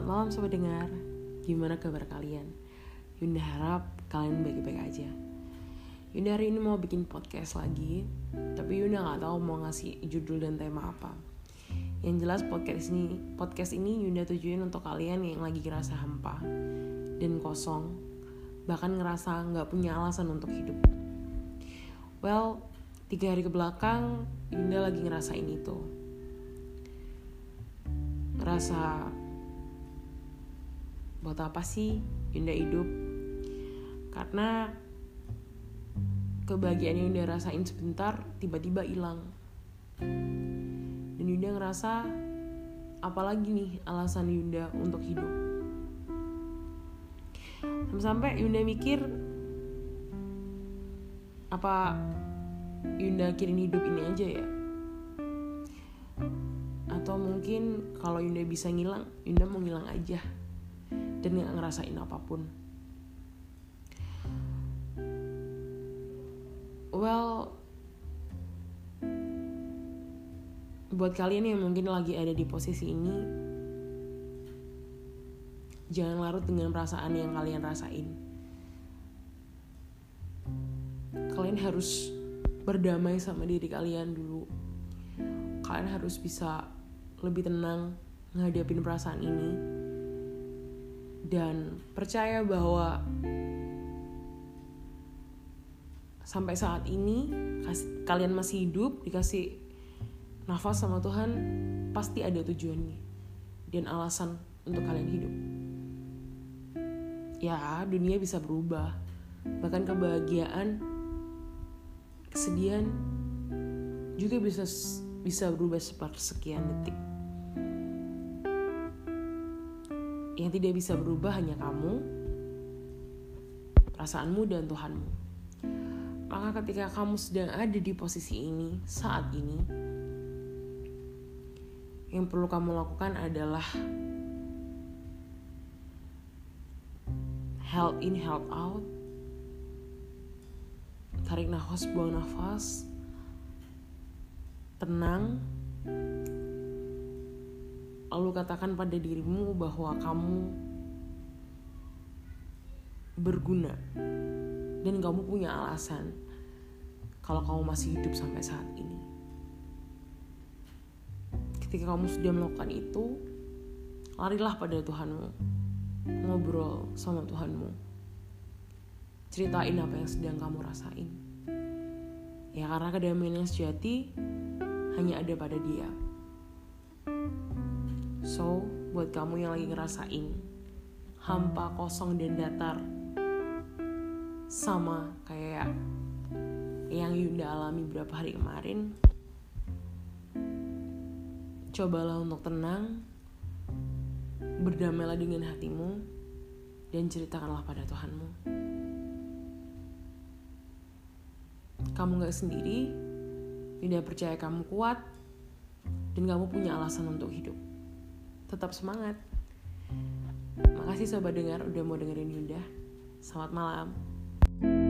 Selamat malam sobat dengar. Gimana kabar kalian? Yunda harap kalian baik-baik aja. Yunda hari ini mau bikin podcast lagi, tapi Yunda nggak tahu mau ngasih judul dan tema apa. Yang jelas podcast ini, podcast ini Yunda tujuin untuk kalian yang lagi ngerasa hampa dan kosong, bahkan ngerasa nggak punya alasan untuk hidup. Well, tiga hari ke belakang Yunda lagi ngerasain itu. Ngerasa buat apa sih Yunda hidup? Karena kebahagiaan yang Yunda rasain sebentar tiba-tiba hilang. Dan Yunda ngerasa apalagi nih alasan Yunda untuk hidup? Sampai Yunda mikir apa Yunda akhirin hidup ini aja ya? Atau mungkin kalau Yunda bisa ngilang Yunda mau ngilang aja dan gak ngerasain apa pun. Well, buat kalian yang mungkin lagi ada di posisi ini, jangan larut dengan perasaan yang kalian rasain. Kalian harus berdamai sama diri kalian dulu. Kalian harus bisa lebih tenang menghadapin perasaan ini dan percaya bahwa sampai saat ini kalian masih hidup dikasih nafas sama Tuhan pasti ada tujuannya dan alasan untuk kalian hidup. Ya dunia bisa berubah. Bahkan kebahagiaan kesedihan juga bisa bisa berubah sepersekian detik Yang tidak bisa berubah hanya kamu, perasaanmu, dan Tuhanmu. Maka ketika kamu sedang ada di posisi ini, saat ini, yang perlu kamu lakukan adalah held in, held out, tarik nafas, buang nafas, tenang, lalu katakan pada dirimu bahwa kamu berguna dan kamu punya alasan kalau kamu masih hidup sampai saat ini. Ketika kamu sudah melakukan itu, larilah pada Tuhanmu, ngobrol sama Tuhanmu, ceritain apa yang sedang kamu rasain. Ya karena kedamaian yang sejati hanya ada pada Dia. So, buat kamu yang lagi ngerasain hampa, kosong, dan datar, sama kayak yang Yunda alami beberapa hari kemarin, cobalah untuk tenang, berdamailah dengan hatimu, dan ceritakanlah pada Tuhanmu. Kamu gak sendiri, Yunda percaya kamu kuat, dan kamu punya alasan untuk hidup tetap semangat. Makasih sobat dengar udah mau dengerin Yunda. Selamat malam. thank you